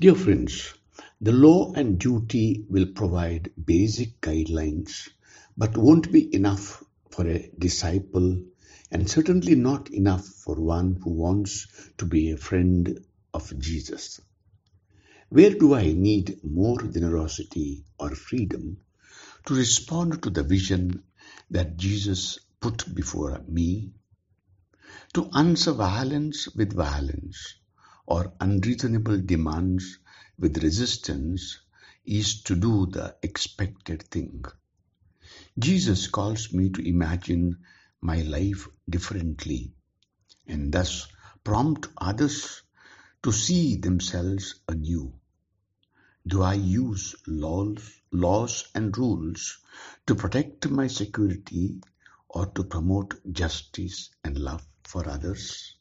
Dear friends, the law and duty will provide basic guidelines, but won't be enough for a disciple and certainly not enough for one who wants to be a friend of Jesus. Where do I need more generosity or freedom to respond to the vision that Jesus put before me? To answer violence with violence or unreasonable demands with resistance is to do the expected thing. Jesus calls me to imagine my life differently and thus prompt others to see themselves anew. Do I use laws, laws and rules to protect my security or to promote justice and love for others?